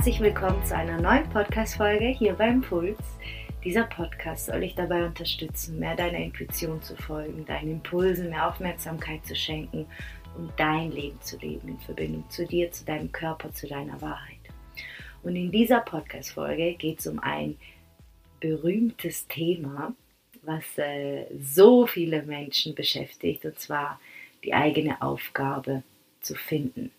Herzlich willkommen zu einer neuen Podcast-Folge hier beim Puls. Dieser Podcast soll dich dabei unterstützen, mehr deiner Intuition zu folgen, deinen Impulsen mehr Aufmerksamkeit zu schenken und dein Leben zu leben in Verbindung zu dir, zu deinem Körper, zu deiner Wahrheit. Und in dieser Podcast-Folge geht es um ein berühmtes Thema, was äh, so viele Menschen beschäftigt, und zwar die eigene Aufgabe zu finden.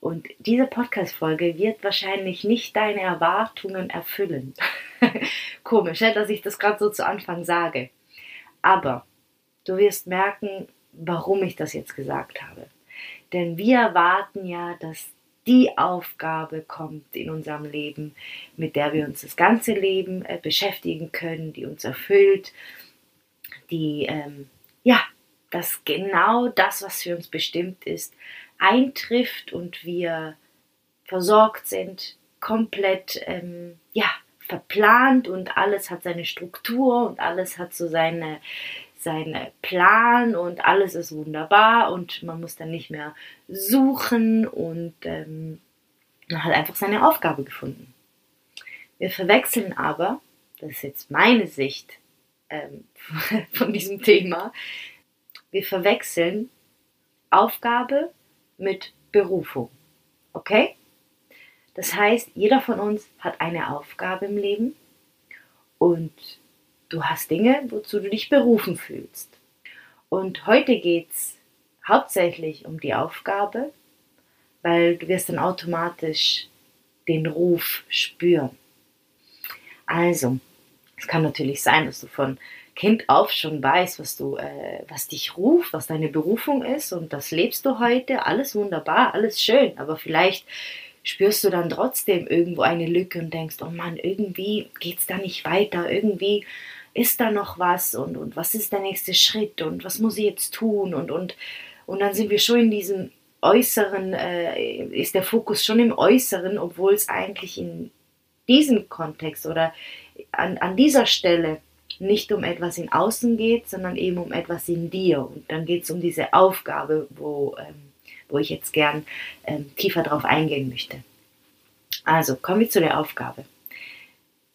Und diese Podcast-Folge wird wahrscheinlich nicht deine Erwartungen erfüllen. Komisch, dass ich das gerade so zu Anfang sage. Aber du wirst merken, warum ich das jetzt gesagt habe. Denn wir erwarten ja, dass die Aufgabe kommt in unserem Leben, mit der wir uns das ganze Leben äh, beschäftigen können, die uns erfüllt, die, ähm, ja, dass genau das, was für uns bestimmt ist, eintrifft und wir versorgt sind, komplett, ähm, ja, verplant und alles hat seine Struktur und alles hat so seine, seinen Plan und alles ist wunderbar und man muss dann nicht mehr suchen und ähm, man hat einfach seine Aufgabe gefunden. Wir verwechseln aber, das ist jetzt meine Sicht ähm, von diesem Thema, wir verwechseln Aufgabe mit Berufung. Okay? Das heißt, jeder von uns hat eine Aufgabe im Leben und du hast Dinge, wozu du dich berufen fühlst. Und heute geht es hauptsächlich um die Aufgabe, weil du wirst dann automatisch den Ruf spüren. Also, es kann natürlich sein, dass du von Kind auf schon weißt, was du, äh, was dich ruft, was deine Berufung ist. Und das lebst du heute, alles wunderbar, alles schön, aber vielleicht spürst du dann trotzdem irgendwo eine Lücke und denkst, oh Mann, irgendwie geht es da nicht weiter, irgendwie ist da noch was. Und, und was ist der nächste Schritt? Und was muss ich jetzt tun? Und, und, und dann sind wir schon in diesem Äußeren, äh, ist der Fokus schon im Äußeren, obwohl es eigentlich in diesem Kontext oder an, an dieser Stelle nicht um etwas in Außen geht, sondern eben um etwas in dir. Und dann geht es um diese Aufgabe, wo, ähm, wo ich jetzt gern ähm, tiefer drauf eingehen möchte. Also kommen wir zu der Aufgabe.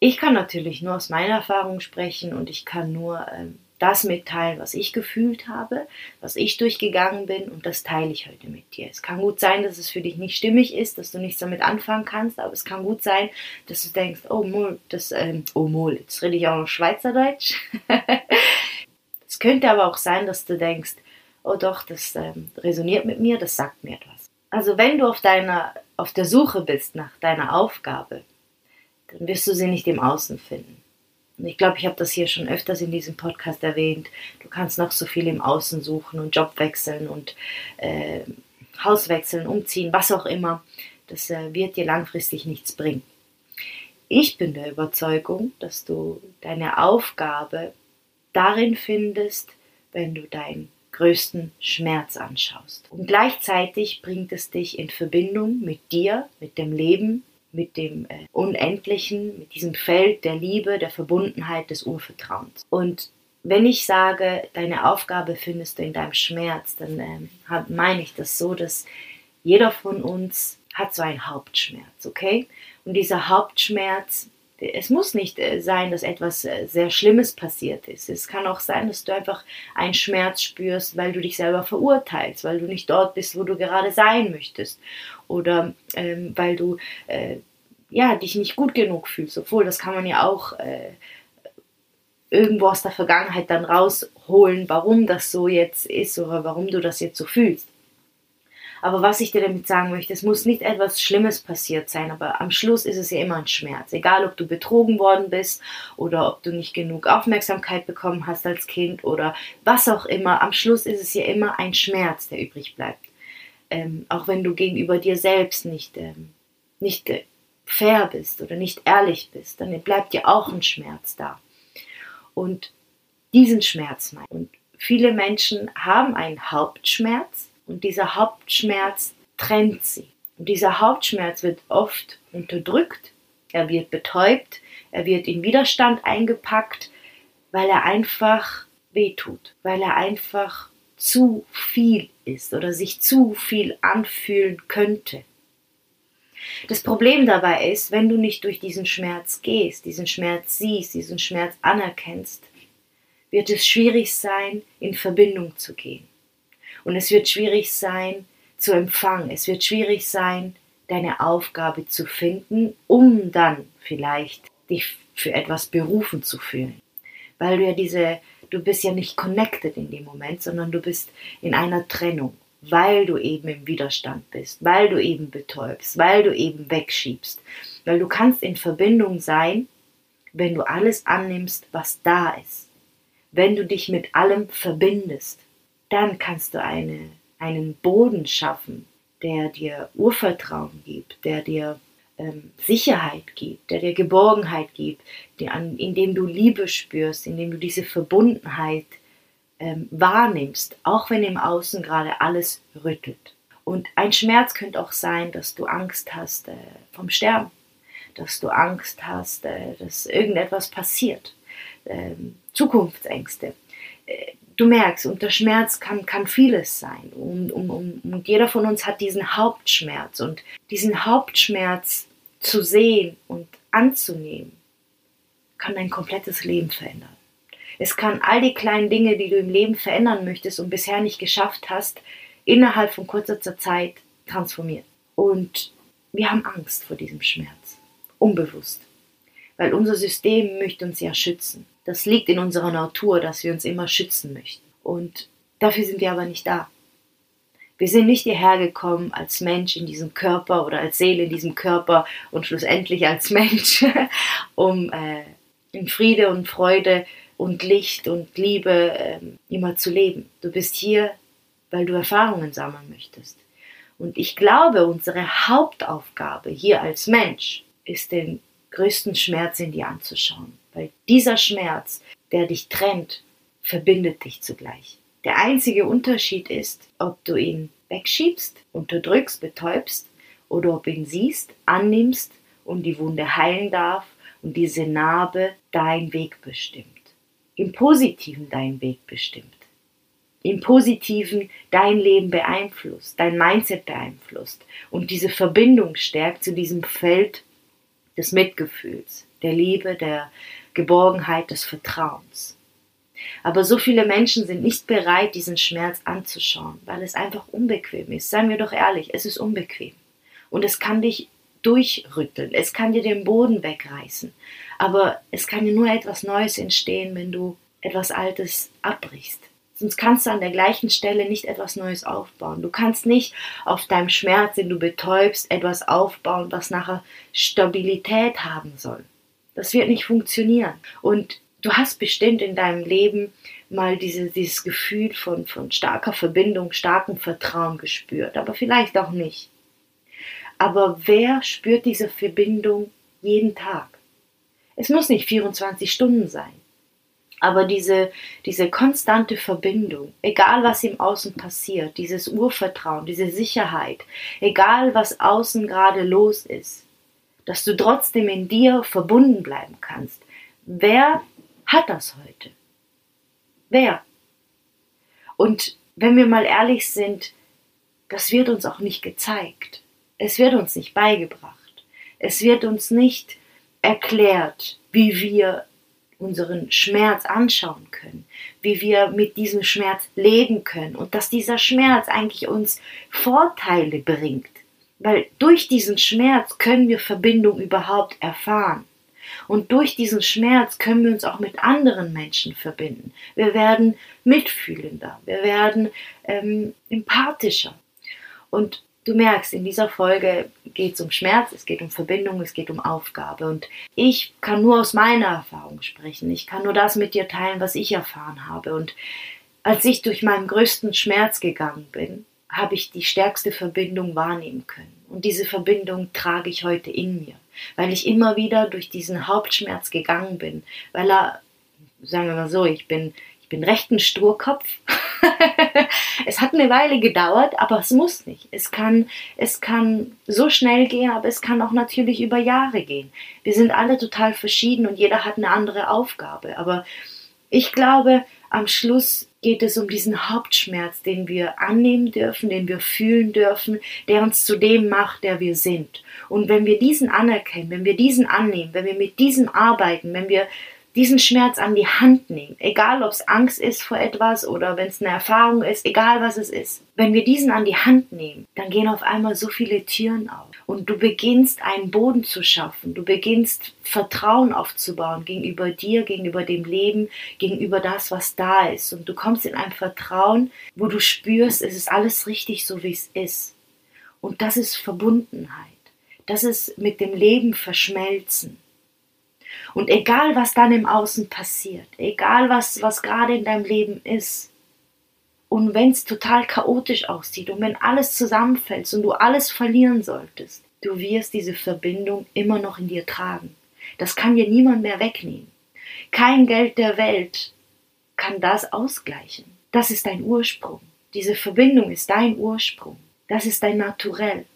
Ich kann natürlich nur aus meiner Erfahrung sprechen und ich kann nur ähm, das mitteilen, was ich gefühlt habe, was ich durchgegangen bin und das teile ich heute mit dir. Es kann gut sein, dass es für dich nicht stimmig ist, dass du nichts damit anfangen kannst, aber es kann gut sein, dass du denkst, oh Mol, das, ähm, oh Mol, jetzt rede ich auch noch Schweizerdeutsch. es könnte aber auch sein, dass du denkst, oh doch, das ähm, resoniert mit mir, das sagt mir etwas. Also wenn du auf deiner, auf der Suche bist nach deiner Aufgabe, dann wirst du sie nicht im Außen finden. Und ich glaube, ich habe das hier schon öfters in diesem Podcast erwähnt. Du kannst noch so viel im Außen suchen und Job wechseln und äh, Haus wechseln, umziehen, was auch immer. Das äh, wird dir langfristig nichts bringen. Ich bin der Überzeugung, dass du deine Aufgabe darin findest, wenn du deinen größten Schmerz anschaust. Und gleichzeitig bringt es dich in Verbindung mit dir, mit dem Leben, mit dem äh, Unendlichen, mit diesem Feld der Liebe, der Verbundenheit, des Urvertrauens. Und wenn ich sage, deine Aufgabe findest du in deinem Schmerz, dann ähm, meine ich das so, dass jeder von uns hat so einen Hauptschmerz, okay? Und dieser Hauptschmerz es muss nicht äh, sein, dass etwas äh, sehr Schlimmes passiert ist. Es kann auch sein, dass du einfach einen Schmerz spürst, weil du dich selber verurteilst, weil du nicht dort bist, wo du gerade sein möchtest. Oder ähm, weil du äh, ja, dich nicht gut genug fühlst. Obwohl, das kann man ja auch äh, irgendwo aus der Vergangenheit dann rausholen, warum das so jetzt ist oder warum du das jetzt so fühlst. Aber was ich dir damit sagen möchte, es muss nicht etwas Schlimmes passiert sein, aber am Schluss ist es ja immer ein Schmerz. Egal, ob du betrogen worden bist oder ob du nicht genug Aufmerksamkeit bekommen hast als Kind oder was auch immer, am Schluss ist es ja immer ein Schmerz, der übrig bleibt. Ähm, auch wenn du gegenüber dir selbst nicht, ähm, nicht fair bist oder nicht ehrlich bist, dann bleibt ja auch ein Schmerz da. Und diesen Schmerz mein. Und viele Menschen haben einen Hauptschmerz, und dieser Hauptschmerz trennt sie. Und dieser Hauptschmerz wird oft unterdrückt, er wird betäubt, er wird in Widerstand eingepackt, weil er einfach wehtut, weil er einfach zu viel ist oder sich zu viel anfühlen könnte. Das Problem dabei ist, wenn du nicht durch diesen Schmerz gehst, diesen Schmerz siehst, diesen Schmerz anerkennst, wird es schwierig sein, in Verbindung zu gehen. Und es wird schwierig sein, zu empfangen. Es wird schwierig sein, deine Aufgabe zu finden, um dann vielleicht dich für etwas berufen zu fühlen. Weil du ja diese, du bist ja nicht connected in dem Moment, sondern du bist in einer Trennung, weil du eben im Widerstand bist, weil du eben betäubst, weil du eben wegschiebst. Weil du kannst in Verbindung sein, wenn du alles annimmst, was da ist. Wenn du dich mit allem verbindest, dann kannst du eine, einen Boden schaffen, der dir Urvertrauen gibt, der dir ähm, Sicherheit gibt, der dir Geborgenheit gibt, die an, indem du Liebe spürst, indem du diese Verbundenheit ähm, wahrnimmst, auch wenn im Außen gerade alles rüttelt. Und ein Schmerz könnte auch sein, dass du Angst hast äh, vom Sterben, dass du Angst hast, äh, dass irgendetwas passiert, ähm, Zukunftsängste. Du merkst, unter Schmerz kann, kann vieles sein. Und, und, und jeder von uns hat diesen Hauptschmerz. Und diesen Hauptschmerz zu sehen und anzunehmen, kann dein komplettes Leben verändern. Es kann all die kleinen Dinge, die du im Leben verändern möchtest und bisher nicht geschafft hast, innerhalb von kurzer Zeit transformieren. Und wir haben Angst vor diesem Schmerz, unbewusst, weil unser System möchte uns ja schützen. Das liegt in unserer Natur, dass wir uns immer schützen möchten. Und dafür sind wir aber nicht da. Wir sind nicht hierher gekommen als Mensch in diesem Körper oder als Seele in diesem Körper und schlussendlich als Mensch, um äh, in Friede und Freude und Licht und Liebe äh, immer zu leben. Du bist hier, weil du Erfahrungen sammeln möchtest. Und ich glaube, unsere Hauptaufgabe hier als Mensch ist, den größten Schmerz in dir anzuschauen. Weil dieser Schmerz, der dich trennt, verbindet dich zugleich. Der einzige Unterschied ist, ob du ihn wegschiebst, unterdrückst, betäubst oder ob ihn siehst, annimmst und die Wunde heilen darf und diese Narbe deinen Weg bestimmt. Im Positiven deinen Weg bestimmt. Im Positiven dein Leben beeinflusst, dein Mindset beeinflusst und diese Verbindung stärkt zu diesem Feld des Mitgefühls, der Liebe, der Geborgenheit, des Vertrauens. Aber so viele Menschen sind nicht bereit, diesen Schmerz anzuschauen, weil es einfach unbequem ist. Seien wir doch ehrlich, es ist unbequem. Und es kann dich durchrütteln, es kann dir den Boden wegreißen. Aber es kann dir nur etwas Neues entstehen, wenn du etwas Altes abbrichst. Sonst kannst du an der gleichen Stelle nicht etwas Neues aufbauen. Du kannst nicht auf deinem Schmerz, den du betäubst, etwas aufbauen, was nachher Stabilität haben soll. Das wird nicht funktionieren. Und du hast bestimmt in deinem Leben mal diese, dieses Gefühl von, von starker Verbindung, starkem Vertrauen gespürt, aber vielleicht auch nicht. Aber wer spürt diese Verbindung jeden Tag? Es muss nicht 24 Stunden sein. Aber diese, diese konstante Verbindung, egal was im Außen passiert, dieses Urvertrauen, diese Sicherheit, egal was außen gerade los ist, dass du trotzdem in dir verbunden bleiben kannst. Wer hat das heute? Wer? Und wenn wir mal ehrlich sind, das wird uns auch nicht gezeigt. Es wird uns nicht beigebracht. Es wird uns nicht erklärt, wie wir unseren Schmerz anschauen können, wie wir mit diesem Schmerz leben können und dass dieser Schmerz eigentlich uns Vorteile bringt. Weil durch diesen Schmerz können wir Verbindung überhaupt erfahren. Und durch diesen Schmerz können wir uns auch mit anderen Menschen verbinden. Wir werden mitfühlender, wir werden ähm, empathischer. Und du merkst, in dieser Folge geht es um Schmerz, es geht um Verbindung, es geht um Aufgabe. Und ich kann nur aus meiner Erfahrung sprechen. Ich kann nur das mit dir teilen, was ich erfahren habe. Und als ich durch meinen größten Schmerz gegangen bin, habe ich die stärkste Verbindung wahrnehmen können. Und diese Verbindung trage ich heute in mir, weil ich immer wieder durch diesen Hauptschmerz gegangen bin, weil er, sagen wir mal so, ich bin, ich bin recht ein Sturkopf. es hat eine Weile gedauert, aber es muss nicht. Es kann, es kann so schnell gehen, aber es kann auch natürlich über Jahre gehen. Wir sind alle total verschieden und jeder hat eine andere Aufgabe. Aber Ich glaube, am Schluss geht es um diesen Hauptschmerz, den wir annehmen dürfen, den wir fühlen dürfen, der uns zu dem macht, der wir sind. Und wenn wir diesen anerkennen, wenn wir diesen annehmen, wenn wir mit diesem arbeiten, wenn wir diesen Schmerz an die Hand nehmen, egal ob es Angst ist vor etwas oder wenn es eine Erfahrung ist, egal was es ist. Wenn wir diesen an die Hand nehmen, dann gehen auf einmal so viele Türen auf und du beginnst einen Boden zu schaffen, du beginnst Vertrauen aufzubauen gegenüber dir, gegenüber dem Leben, gegenüber das, was da ist und du kommst in ein Vertrauen, wo du spürst, es ist alles richtig so, wie es ist. Und das ist Verbundenheit. Das ist mit dem Leben verschmelzen. Und egal, was dann im Außen passiert, egal, was, was gerade in deinem Leben ist, und wenn es total chaotisch aussieht und wenn alles zusammenfällt und du alles verlieren solltest, du wirst diese Verbindung immer noch in dir tragen. Das kann dir niemand mehr wegnehmen. Kein Geld der Welt kann das ausgleichen. Das ist dein Ursprung. Diese Verbindung ist dein Ursprung. Das ist dein Naturell.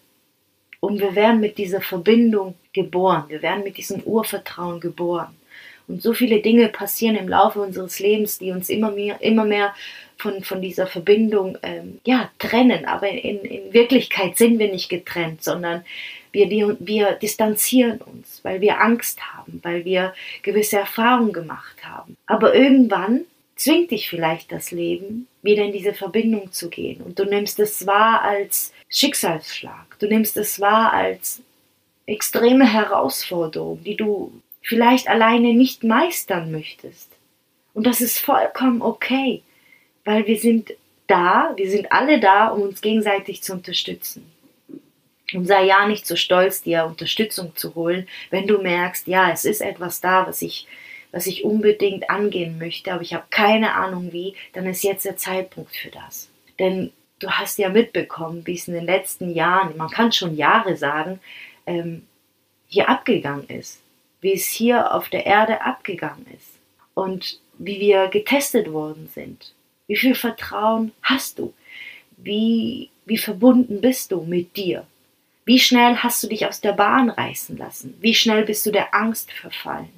Und wir werden mit dieser Verbindung geboren. Wir werden mit diesem Urvertrauen geboren. Und so viele Dinge passieren im Laufe unseres Lebens, die uns immer mehr, immer mehr von, von dieser Verbindung ähm, ja, trennen. Aber in, in Wirklichkeit sind wir nicht getrennt, sondern wir, wir, wir distanzieren uns, weil wir Angst haben, weil wir gewisse Erfahrungen gemacht haben. Aber irgendwann zwingt dich vielleicht das Leben, wieder in diese Verbindung zu gehen. Und du nimmst es wahr als Schicksalsschlag. Du nimmst es wahr als extreme Herausforderung, die du vielleicht alleine nicht meistern möchtest. Und das ist vollkommen okay, weil wir sind da, wir sind alle da, um uns gegenseitig zu unterstützen. Und sei ja nicht so stolz, dir Unterstützung zu holen, wenn du merkst, ja, es ist etwas da, was ich, was ich unbedingt angehen möchte, aber ich habe keine Ahnung wie, dann ist jetzt der Zeitpunkt für das. Denn du hast ja mitbekommen, wie es in den letzten Jahren, man kann schon Jahre sagen, ähm, hier abgegangen ist, wie es hier auf der Erde abgegangen ist und wie wir getestet worden sind. Wie viel Vertrauen hast du? Wie, wie verbunden bist du mit dir? Wie schnell hast du dich aus der Bahn reißen lassen? Wie schnell bist du der Angst verfallen?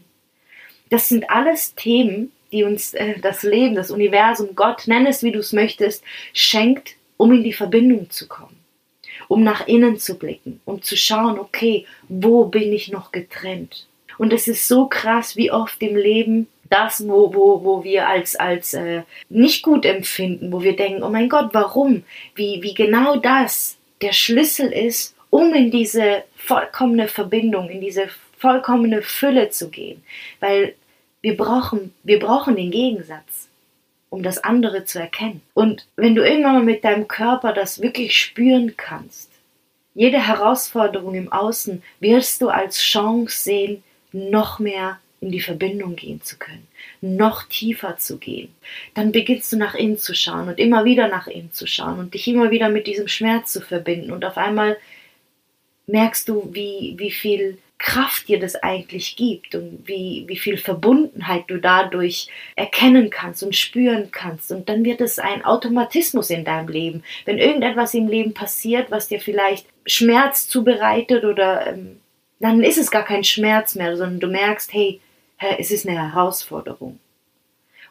Das sind alles Themen, die uns äh, das Leben, das Universum, Gott, nenn es wie du es möchtest, schenkt, um in die Verbindung zu kommen um nach innen zu blicken, um zu schauen, okay, wo bin ich noch getrennt? Und es ist so krass, wie oft im Leben das, wo, wo, wo wir als, als äh, nicht gut empfinden, wo wir denken, oh mein Gott, warum? Wie, wie genau das der Schlüssel ist, um in diese vollkommene Verbindung, in diese vollkommene Fülle zu gehen. Weil wir brauchen, wir brauchen den Gegensatz um das andere zu erkennen. Und wenn du irgendwann mal mit deinem Körper das wirklich spüren kannst, jede Herausforderung im Außen wirst du als Chance sehen, noch mehr in die Verbindung gehen zu können, noch tiefer zu gehen. Dann beginnst du nach innen zu schauen und immer wieder nach innen zu schauen und dich immer wieder mit diesem Schmerz zu verbinden und auf einmal merkst du, wie, wie viel Kraft dir das eigentlich gibt und wie, wie viel Verbundenheit du dadurch erkennen kannst und spüren kannst. Und dann wird es ein Automatismus in deinem Leben. Wenn irgendetwas im Leben passiert, was dir vielleicht Schmerz zubereitet oder ähm, dann ist es gar kein Schmerz mehr, sondern du merkst, hey, es ist eine Herausforderung.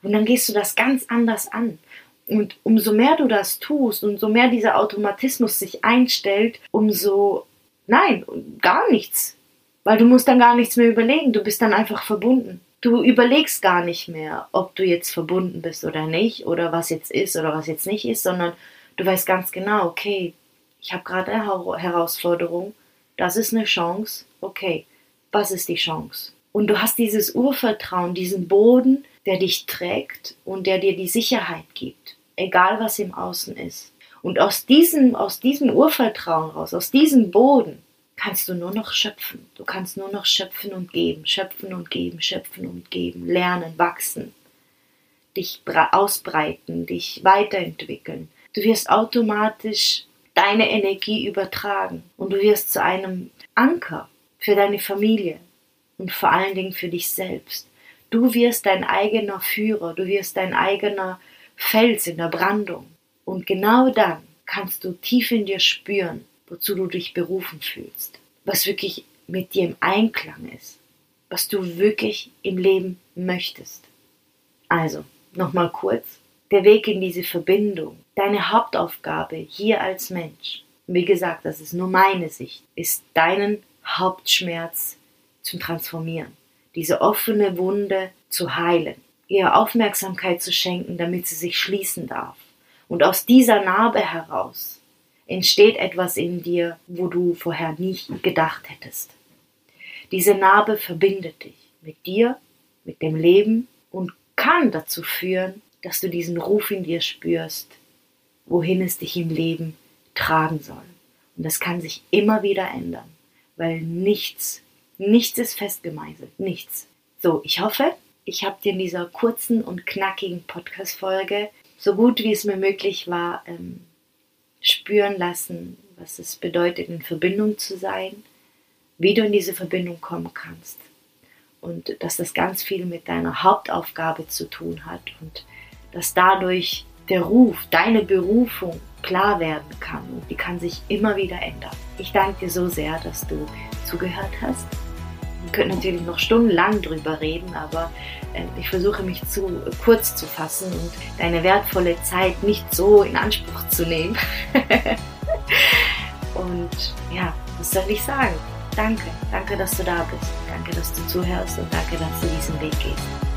Und dann gehst du das ganz anders an. Und umso mehr du das tust, umso mehr dieser Automatismus sich einstellt, umso, nein, gar nichts weil du musst dann gar nichts mehr überlegen, du bist dann einfach verbunden. Du überlegst gar nicht mehr, ob du jetzt verbunden bist oder nicht, oder was jetzt ist oder was jetzt nicht ist, sondern du weißt ganz genau, okay, ich habe gerade eine Herausforderung, das ist eine Chance, okay, was ist die Chance? Und du hast dieses Urvertrauen, diesen Boden, der dich trägt und der dir die Sicherheit gibt, egal was im Außen ist. Und aus diesem, aus diesem Urvertrauen raus, aus diesem Boden, kannst du nur noch schöpfen. Du kannst nur noch schöpfen und geben, schöpfen und geben, schöpfen und geben, lernen, wachsen, dich ausbreiten, dich weiterentwickeln. Du wirst automatisch deine Energie übertragen und du wirst zu einem Anker für deine Familie und vor allen Dingen für dich selbst. Du wirst dein eigener Führer, du wirst dein eigener Fels in der Brandung. Und genau dann kannst du tief in dir spüren, wozu du dich berufen fühlst, was wirklich mit dir im Einklang ist, was du wirklich im Leben möchtest. Also, nochmal kurz. Der Weg in diese Verbindung, deine Hauptaufgabe hier als Mensch, wie gesagt, das ist nur meine Sicht, ist deinen Hauptschmerz zu transformieren, diese offene Wunde zu heilen, ihr Aufmerksamkeit zu schenken, damit sie sich schließen darf. Und aus dieser Narbe heraus entsteht etwas in dir, wo du vorher nicht gedacht hättest. Diese Narbe verbindet dich mit dir, mit dem Leben und kann dazu führen, dass du diesen Ruf in dir spürst, wohin es dich im Leben tragen soll. Und das kann sich immer wieder ändern, weil nichts, nichts ist festgemeißelt, nichts. So, ich hoffe, ich habe dir in dieser kurzen und knackigen Podcast-Folge so gut wie es mir möglich war ähm, spüren lassen, was es bedeutet, in Verbindung zu sein, wie du in diese Verbindung kommen kannst und dass das ganz viel mit deiner Hauptaufgabe zu tun hat und dass dadurch der Ruf, deine Berufung klar werden kann und die kann sich immer wieder ändern. Ich danke dir so sehr, dass du zugehört hast. Wir können natürlich noch stundenlang drüber reden, aber äh, ich versuche mich zu kurz zu fassen und deine wertvolle Zeit nicht so in Anspruch zu nehmen. und ja, was soll ich sagen? Danke, danke, dass du da bist. Danke, dass du zuhörst und danke, dass du diesen Weg gehst.